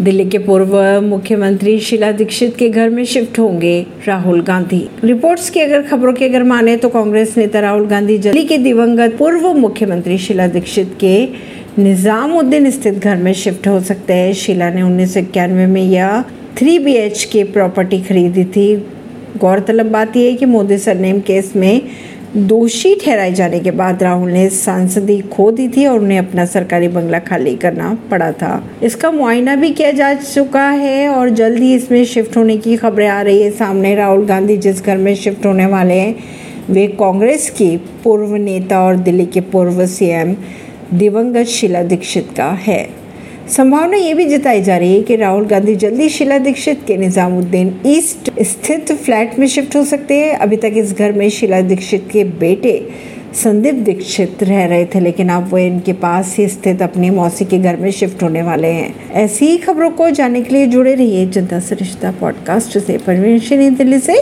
दिल्ली के पूर्व मुख्यमंत्री शीला दीक्षित के घर में शिफ्ट होंगे राहुल गांधी। रिपोर्ट्स की अगर खबरों की अगर माने तो कांग्रेस नेता राहुल गांधी दिल्ली के दिवंगत पूर्व मुख्यमंत्री शीला दीक्षित के निजामुद्दीन स्थित घर में शिफ्ट हो सकते हैं। शीला ने उन्नीस सौ इक्यानवे में यह थ्री बी के प्रॉपर्टी खरीदी थी। गौरतलब बात यह है कि मोदी सरनेम केस में दोषी ठहराए जाने के बाद राहुल ने सांसदी खो दी थी और उन्हें अपना सरकारी बंगला खाली करना पड़ा था। इसका मुआयना भी किया जा चुका है और जल्द ही इसमें शिफ्ट होने की खबरें आ रही है। सामने राहुल गांधी जिस घर में शिफ्ट होने वाले हैं, वे कांग्रेस के पूर्व नेता और दिल्ली के पूर्व सीएम दिवंगत शीला दीक्षित का है। संभावना ये भी जताई जा रही है कि राहुल गांधी जल्दी शीला दीक्षित के निजामुद्दीन ईस्ट स्थित फ्लैट में शिफ्ट हो सकते हैं। अभी तक इस घर में शीला दीक्षित के बेटे संदीप दीक्षित रह रहे थे, लेकिन अब वो इनके पास ही स्थित अपने मौसी के घर में शिफ्ट होने वाले हैं। ऐसी ही खबरों को जानने के लिए जुड़े रहिए जनता सरिश्ता पॉडकास्ट से। परवीन दिल्ली से।